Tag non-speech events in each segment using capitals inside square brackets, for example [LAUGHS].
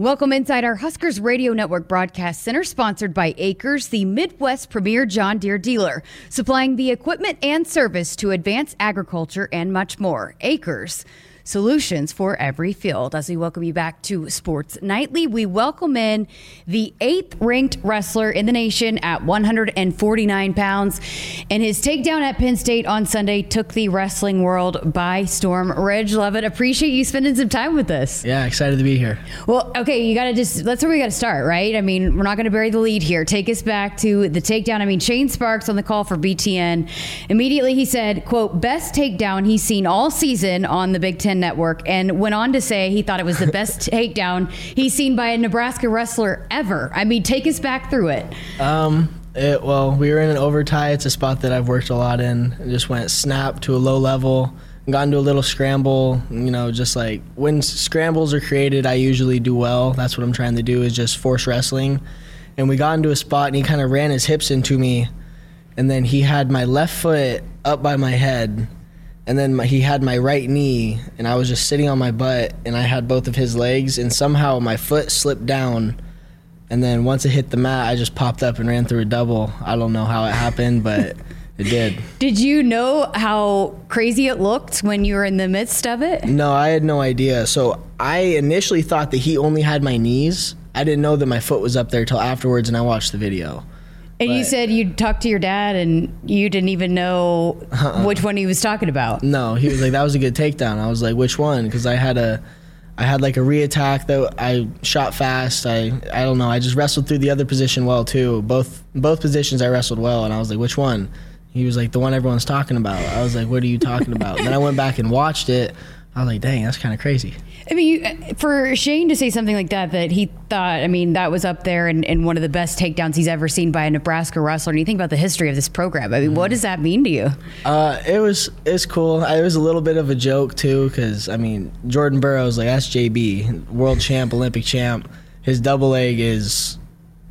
Welcome inside our Huskers Radio Network broadcast center, sponsored by Acres, the Midwest premier John Deere dealer, supplying the equipment and service to advance agriculture and much more. Acres solutions for every field. As we welcome you back to Sports Nightly, we welcome in the eighth ranked wrestler in the nation at 149 pounds. And his takedown at Penn State on Sunday took the wrestling world by storm. Ridge Lovett, appreciate you spending some time with us. Yeah, excited to be here. Well, okay, you got to just, that's where we got to start, right? I mean, we're not going to bury the lead here. Take us back to the takedown. I mean, Shane Sparks on the call for BTN. Immediately he said, quote, best takedown he's seen all season on the Big Ten Network, and went on to say he thought it was the best [LAUGHS] takedown he's seen by a Nebraska wrestler ever. I mean, take us back through it. Um, it, well, we were in an overtie. It's a spot that I've worked a lot in. It just went snap to a low level, got into a little scramble. You know, just like when scrambles are created, I usually do well. That's what I'm trying to do is just force wrestling. And we got into a spot, and he kind of ran his hips into me, and then he had my left foot up by my head, and then my, he had my right knee, and I was just sitting on my butt, and I had both of his legs, and somehow my foot slipped down, and then once it hit the mat, I just popped up and ran through a double. I don't know how it happened, but it did. Did you know how crazy it looked when you were in the midst of it? No, I had no idea. So I initially thought that he only had my knees. I didn't know that my foot was up there till afterwards, and I watched the video. And you said you talked to your dad and you didn't even know Uh-uh. which one he was talking about. No, he was like, "That was a good takedown." I was like, "Which one?" Because I had a, I had like a reattack that I shot fast. I I don't know. I just wrestled through the other position well too. Both both positions I wrestled well, and I was like, "Which one?" He was like, "The one everyone's talking about." I was like, "What are you talking about?" then I went back and watched it. I was like, "Dang, that's kind of crazy." I mean, for Shane to say something like that, that he thought, I mean, that was up there and, and one of the best takedowns he's ever seen by a Nebraska wrestler. And you think about the history of this program. I mean, what does that mean to you? Uh, it was it's cool. It was a little bit of a joke too, because I mean Jordan Burroughs like that's JB, world champ, Olympic champ. His double leg is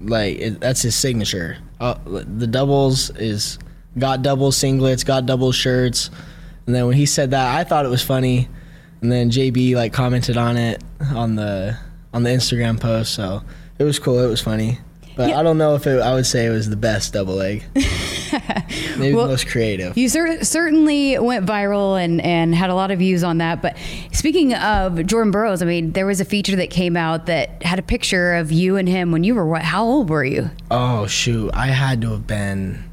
like it, that's his signature. Uh, the doubles is got double singlets, got double shirts, and then when he said that, I thought it was funny, and then JB like commented on it on the on the Instagram post, so it was cool. It was funny. But Yeah. I don't know if it, I would say it was the best double leg. [LAUGHS] Maybe Well, the most creative. You cer- certainly went viral and, and had a lot of views on that. But speaking of Jordan Burroughs, I mean, there was a feature that came out that had a picture of you and him when you were what? How old were you? Oh shoot, I had to have been.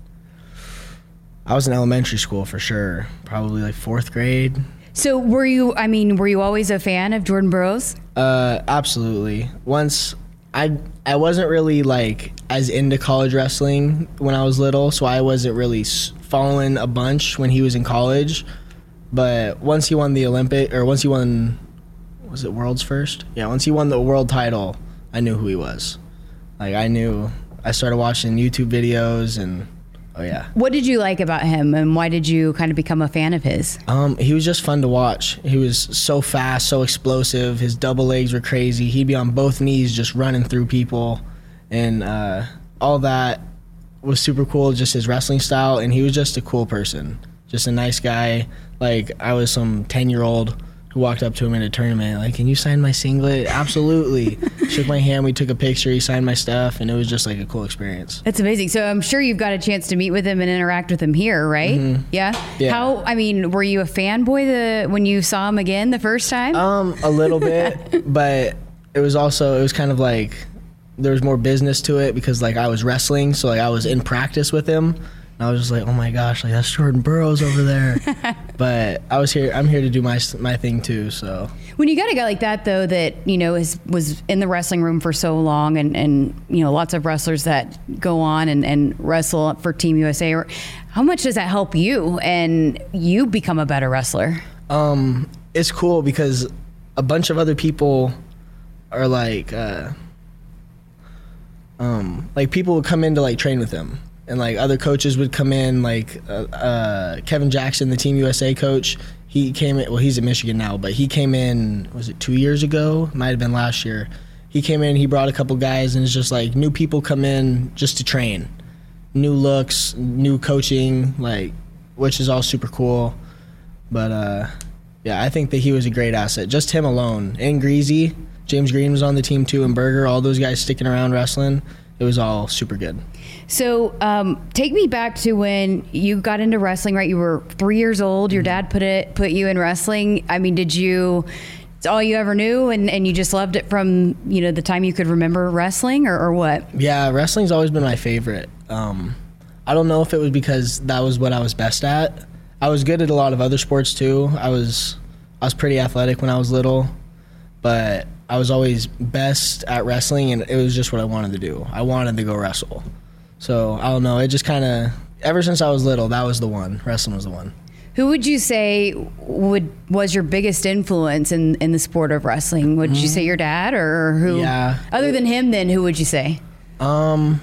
I was in elementary school for sure, probably like fourth grade. So were you? I mean, were you always a fan of Jordan Burroughs? Uh, absolutely. Once I I wasn't really like as into college wrestling when I was little, so I wasn't really following a bunch when he was in college. But once he won the Olympic, or once he won, was it world's first? Yeah, once he won the world title, I knew who he was. Like I knew. I started watching YouTube videos and oh yeah. What did you like about him, and why did you kind of become a fan of his? Um, he was just fun to watch. He was so fast, so explosive. His double legs were crazy. He'd be on both knees just running through people, and uh, all that was super cool. Just his wrestling style, and he was just a cool person, just a nice guy. Like I was some ten year old who walked up to him in a tournament, like, "Can you sign my singlet?" Absolutely. [LAUGHS] Shook my hand. We took a picture. He signed my stuff, and it was just like a cool experience. That's amazing. So I'm sure you've got a chance to meet with him and interact with him here, right? Yeah? Mm-hmm. Yeah. How? I mean, were you a fanboy the when you saw him again the first time? Um, a little bit, [LAUGHS] but it was also it was kind of like there was more business to it because like I was wrestling, so like I was in practice with him. And I was just like, oh my gosh, like that's Jordan Burroughs over there. [LAUGHS] but I was here. I'm here to do my my thing too. So When you got a guy like that, though, that you know is was in the wrestling room for so long, and and you know lots of wrestlers that go on and, and wrestle for Team USA, or how much does that help you and you become a better wrestler? um, it's cool because a bunch of other people are like, uh, um, like people would come in to like train with him, and like other coaches would come in, like uh, uh, Kevin Jackson, the Team USA coach. He came in. Well, he's in Michigan now, but he came in. Was it two years ago? Might have been last year. He came in. He brought a couple guys, and it's just like new people come in just to train, new looks, new coaching, like which is all super cool. But uh, yeah, I think that he was a great asset. Just him alone and Greasy, James Green was on the team too, and Berger, all those guys sticking around wrestling. It was all super good. So, um, take me back to when you got into wrestling. Right, you were three years old. Your dad put it put you in wrestling. I mean, did you? It's all you ever knew, and, and you just loved it from you know the time you could remember wrestling, or, or what? Yeah, wrestling's always been my favorite. Um, I don't know if it was because that was what I was best at. I was good at a lot of other sports too. I was I was pretty athletic when I was little, but I was always best at wrestling, and it was just what I wanted to do. I wanted to go wrestle. So I don't know. It just kind of ever since I was little, that was the one. Wrestling was the one. Who would you say would was your biggest influence in, in the sport of wrestling? Would mm-hmm. you say your dad or who? Yeah. Other than him, then who would you say? Um,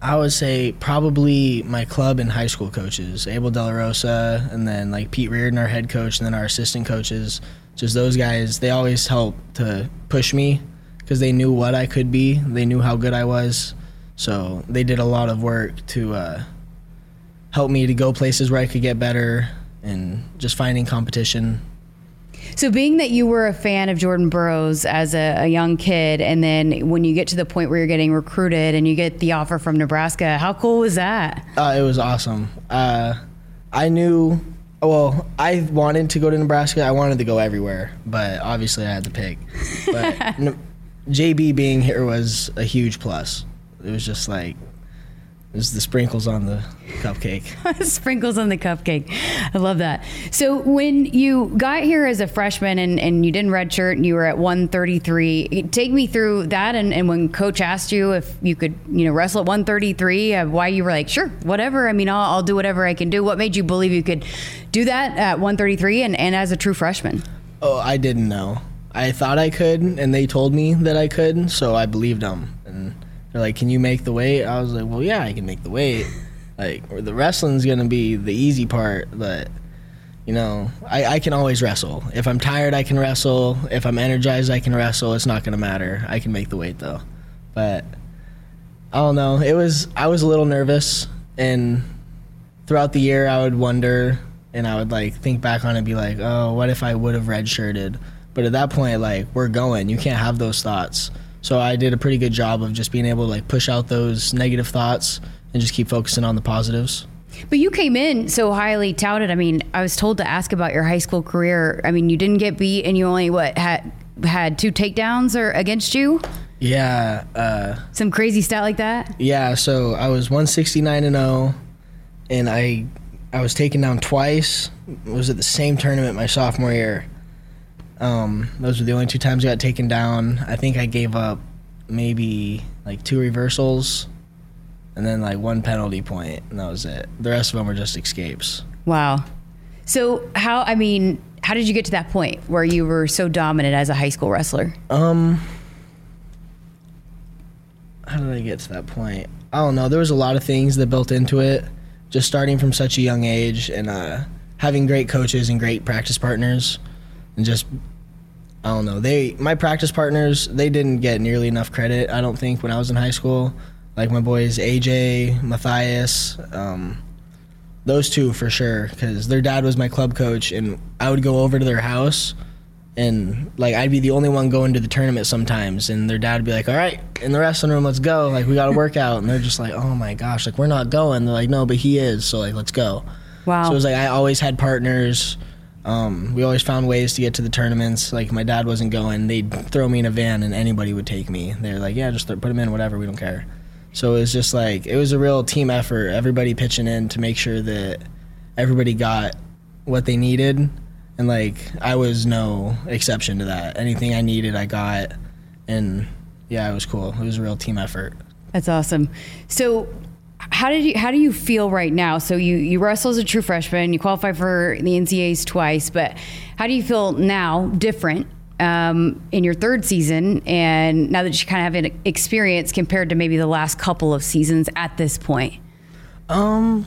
I would say probably my club and high school coaches, Abel De La Rosa, and then like Pete Reardon, our head coach, and then our assistant coaches. Just those guys, they always help to push me because they knew what I could be. They knew how good I was. So they did a lot of work to uh, help me to go places where I could get better and just finding competition so, being that you were a fan of Jordan Burroughs as a, a, young kid, and then when you get to the point where you're getting recruited and you get the offer from Nebraska, how cool was that? Uh, it was awesome. Uh, I knew, well, I wanted to go to Nebraska. I wanted to go everywhere, but obviously I had to pick. But [LAUGHS] JB being here was a huge plus. It was just like is the sprinkles on the cupcake. [LAUGHS] sprinkles on the cupcake. I love that. So when you got here as a freshman and, and you didn't redshirt and you were at 133, take me through that and, and when coach asked you if you could, you know, wrestle at 133, uh, why you were like, sure, whatever. I mean, I'll, I'll do whatever I can do. What made you believe you could do that at 133 and, and as a true freshman? Oh, I didn't know. I thought I could, and they told me that I could, so I believed them. They're like, "Can you make the weight?" I was like, "Well, yeah, I can make the weight. [LAUGHS] Like, the wrestling's gonna be the easy part, but." You know, I, I can always wrestle. If I'm tired, I can wrestle. If I'm energized, I can wrestle. It's not gonna matter. I can make the weight though. But I don't know. It was I was a little nervous, and throughout the year, I would wonder, and I would like think back on it, and be like, oh, what if I would have redshirted? But at that point, like we're going. You can't have those thoughts. So I did a pretty good job of just being able to like push out those negative thoughts and just keep focusing on the positives. But you came in so highly touted. I mean, I was told to ask about your high school career. I mean, you didn't get beat, and you only what had had two takedowns or against you. Yeah. Uh, Some crazy stat like that. Yeah. So I was 169 and 0, and I I was taken down twice. It was at the same tournament my sophomore year, um, those were the only two times I got taken down. I think I gave up maybe like two reversals and then like one penalty point, and that was it. The rest of them were just escapes. Wow. So how? I mean, how did you get to that point where you were so dominant as a high school wrestler? Um, how did I get to that point? I don't know. There was a lot of things that built into it. Just starting from such a young age and uh, having great coaches and great practice partners and just I don't know. They my practice partners they didn't get nearly enough credit. I don't think when I was in high school, like my boys AJ, Matthias, um, those two for sure, because their dad was my club coach, and I would go over to their house, and like I'd be the only one going to the tournament sometimes, and their dad would be like, "All right, in the wrestling room, let's go. Like we got to [LAUGHS] work out," and they're just like, "Oh my gosh, like we're not going." They're like, "No, but he is, so like let's go." Wow. So it was like I always had partners um, we always found ways to get to the tournaments. Like my dad wasn't going, they'd throw me in a van and anybody would take me. They're like, yeah, just put him in, whatever, we don't care. So it was just like it was a real team effort. Everybody pitching in to make sure that everybody got what they needed, and like I was no exception to that. Anything I needed, I got, and yeah, it was cool. It was a real team effort. That's awesome. So how did you how do you feel right now? So you you wrestle as a true freshman, you qualify for the NCAAs twice, but how do you feel now different um, in your third season and now that you kind of have an experience compared to maybe the last couple of seasons at this point? Um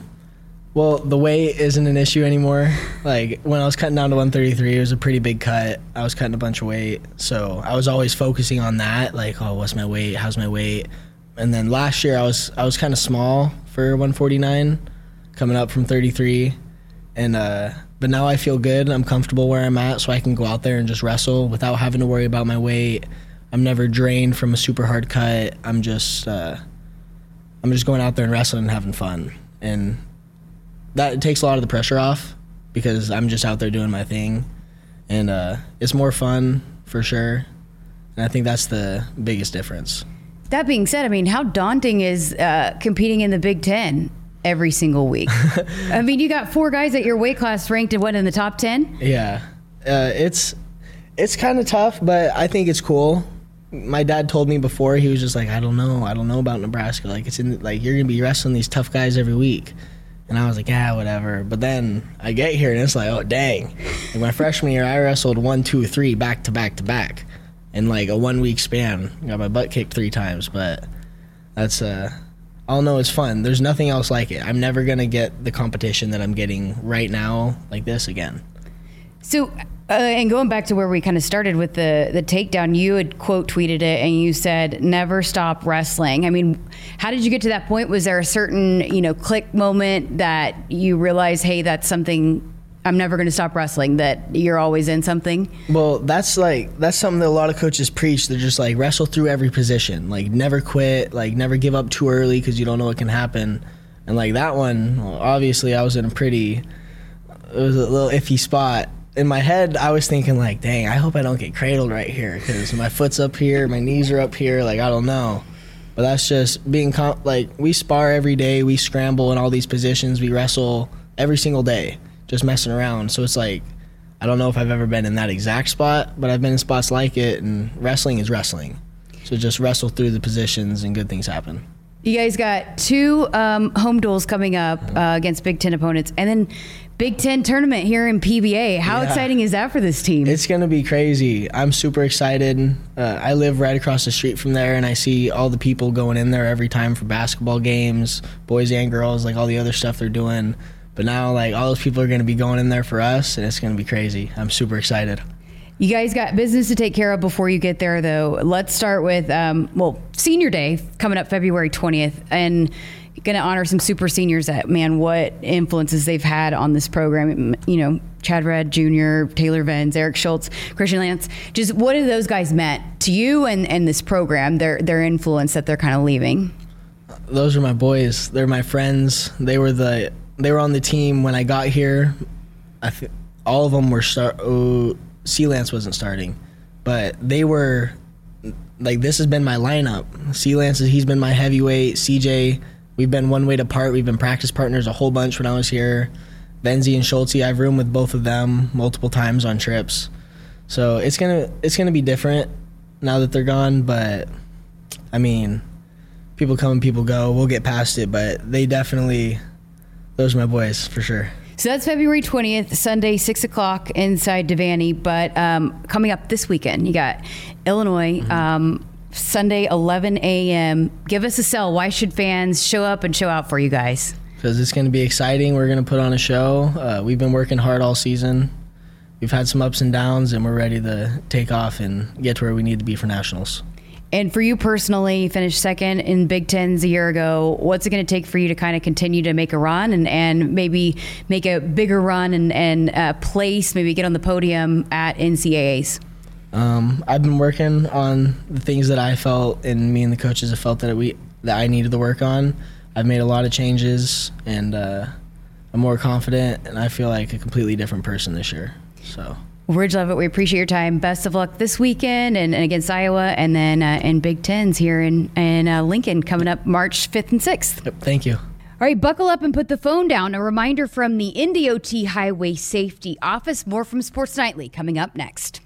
well, the weight isn't an issue anymore. Like when I was cutting down to 133, it was a pretty big cut. I was cutting a bunch of weight, so I was always focusing on that. Like, oh, what's my weight? How's my weight? And then last year I was I was kind of small for 149, coming up from 33, and uh, but now I feel good. I'm comfortable where I'm at, so I can go out there and just wrestle without having to worry about my weight, I'm never drained from a super hard cut. I'm just uh, I'm just going out there and wrestling and having fun, and that takes a lot of the pressure off because I'm just out there doing my thing, and uh, it's more fun for sure. And I think that's the biggest difference. That being said, I mean, how daunting is uh, competing in the Big Ten every single week? [LAUGHS] I mean, you got four guys at your weight class ranked in what in the top ten? Yeah, uh, it's it's kind of tough, but I think it's cool. My dad told me before he was just like, I don't know, I don't know about Nebraska. Like it's in like you're gonna be wrestling these tough guys every week, and I was like, yeah, whatever. But then I get here and it's like, oh dang! Like my freshman year, I wrestled one, two, three back to back to back in like a one week span. Got my butt kicked three times, but that's uh I'll know it's fun. There's nothing else like it. I'm never gonna get the competition that I'm getting right now like this again. So, uh, and going back to where we kind of started with the the takedown, you had quote tweeted it and you said, "Never stop wrestling." I mean, how did you get to that point? Was there a certain you know click moment that you realized, hey, that's something I'm never going to stop wrestling. That you're always in something. Well, that's like that's something that a lot of coaches preach. They're just like wrestle through every position, like never quit, like never give up too early because you don't know what can happen. And like that one, obviously, I was in a pretty, it was a little iffy spot. In my head, I was thinking like, dang, I hope I don't get cradled right here because my foot's up here, my knees are up here, like I don't know. But that's just being like we spar every day, we scramble in all these positions, we wrestle every single day just messing around. So it's like I don't know if I've ever been in that exact spot, but I've been in spots like it, and wrestling is wrestling. So just wrestle through the positions, and good things happen. You guys got two um, home duels coming up uh, against Big Ten opponents, and then Big Ten tournament here in PBA. How yeah. exciting is that for this team? It's going to be crazy. I'm super excited. Uh, I live right across the street from there, and I see all the people going in there every time for basketball games, boys and girls, like all the other stuff they're doing. But now, like all those people are going to be going in there for us, and it's going to be crazy. I'm super excited. You guys got business to take care of before you get there, though. Let's start with um, well, Senior Day coming up February 20th, and going to honor some super seniors that man what influences they've had on this program you know chad red jr taylor venz eric schultz christian lance just what have those guys meant to you and, and this program their their influence that they're kind of leaving those are my boys they're my friends they were the they were on the team when I got here. I all of them were start. Oh, Lance wasn't starting, but they were like this has been my lineup. C Lance he's been my heavyweight. CJ we've been one weight apart. We've been practice partners a whole bunch when I was here. Venzi and Schultz, I've roomed with both of them multiple times on trips. So it's gonna it's gonna be different now that they're gone, but I mean, people come and people go. We'll get past it, but they definitely those are my boys for sure. So that's February 20th, Sunday, 6 o'clock inside Devaney. But um, coming up this weekend, you got Illinois, mm-hmm. um, Sunday, 11 a.m. Give us a sell. Why should fans show up and show out for you guys? Because it's going to be exciting. We're going to put on a show. Uh, we've been working hard all season. We've had some ups and downs, and we're ready to take off and get to where we need to be for nationals. And for you personally, you finished second in Big Tens a year ago. What's it going to take for you to kind of continue to make a run and, and maybe make a bigger run and, and place, maybe get on the podium at NCAAs? Um, I've been working on the things that I felt, and me and the coaches have felt that we that I needed to work on. I've made a lot of changes, and uh, I'm more confident, and I feel like a completely different person this year. So Ridge Lovett, we appreciate your time. Best of luck this weekend and, and against Iowa, and then uh, in Big Tens here in, in uh, Lincoln coming up March 5th and 6th. Yep, thank you. All right, buckle up and put the phone down. A reminder from the NDOT Highway Safety Office. More from Sports Nightly coming up next.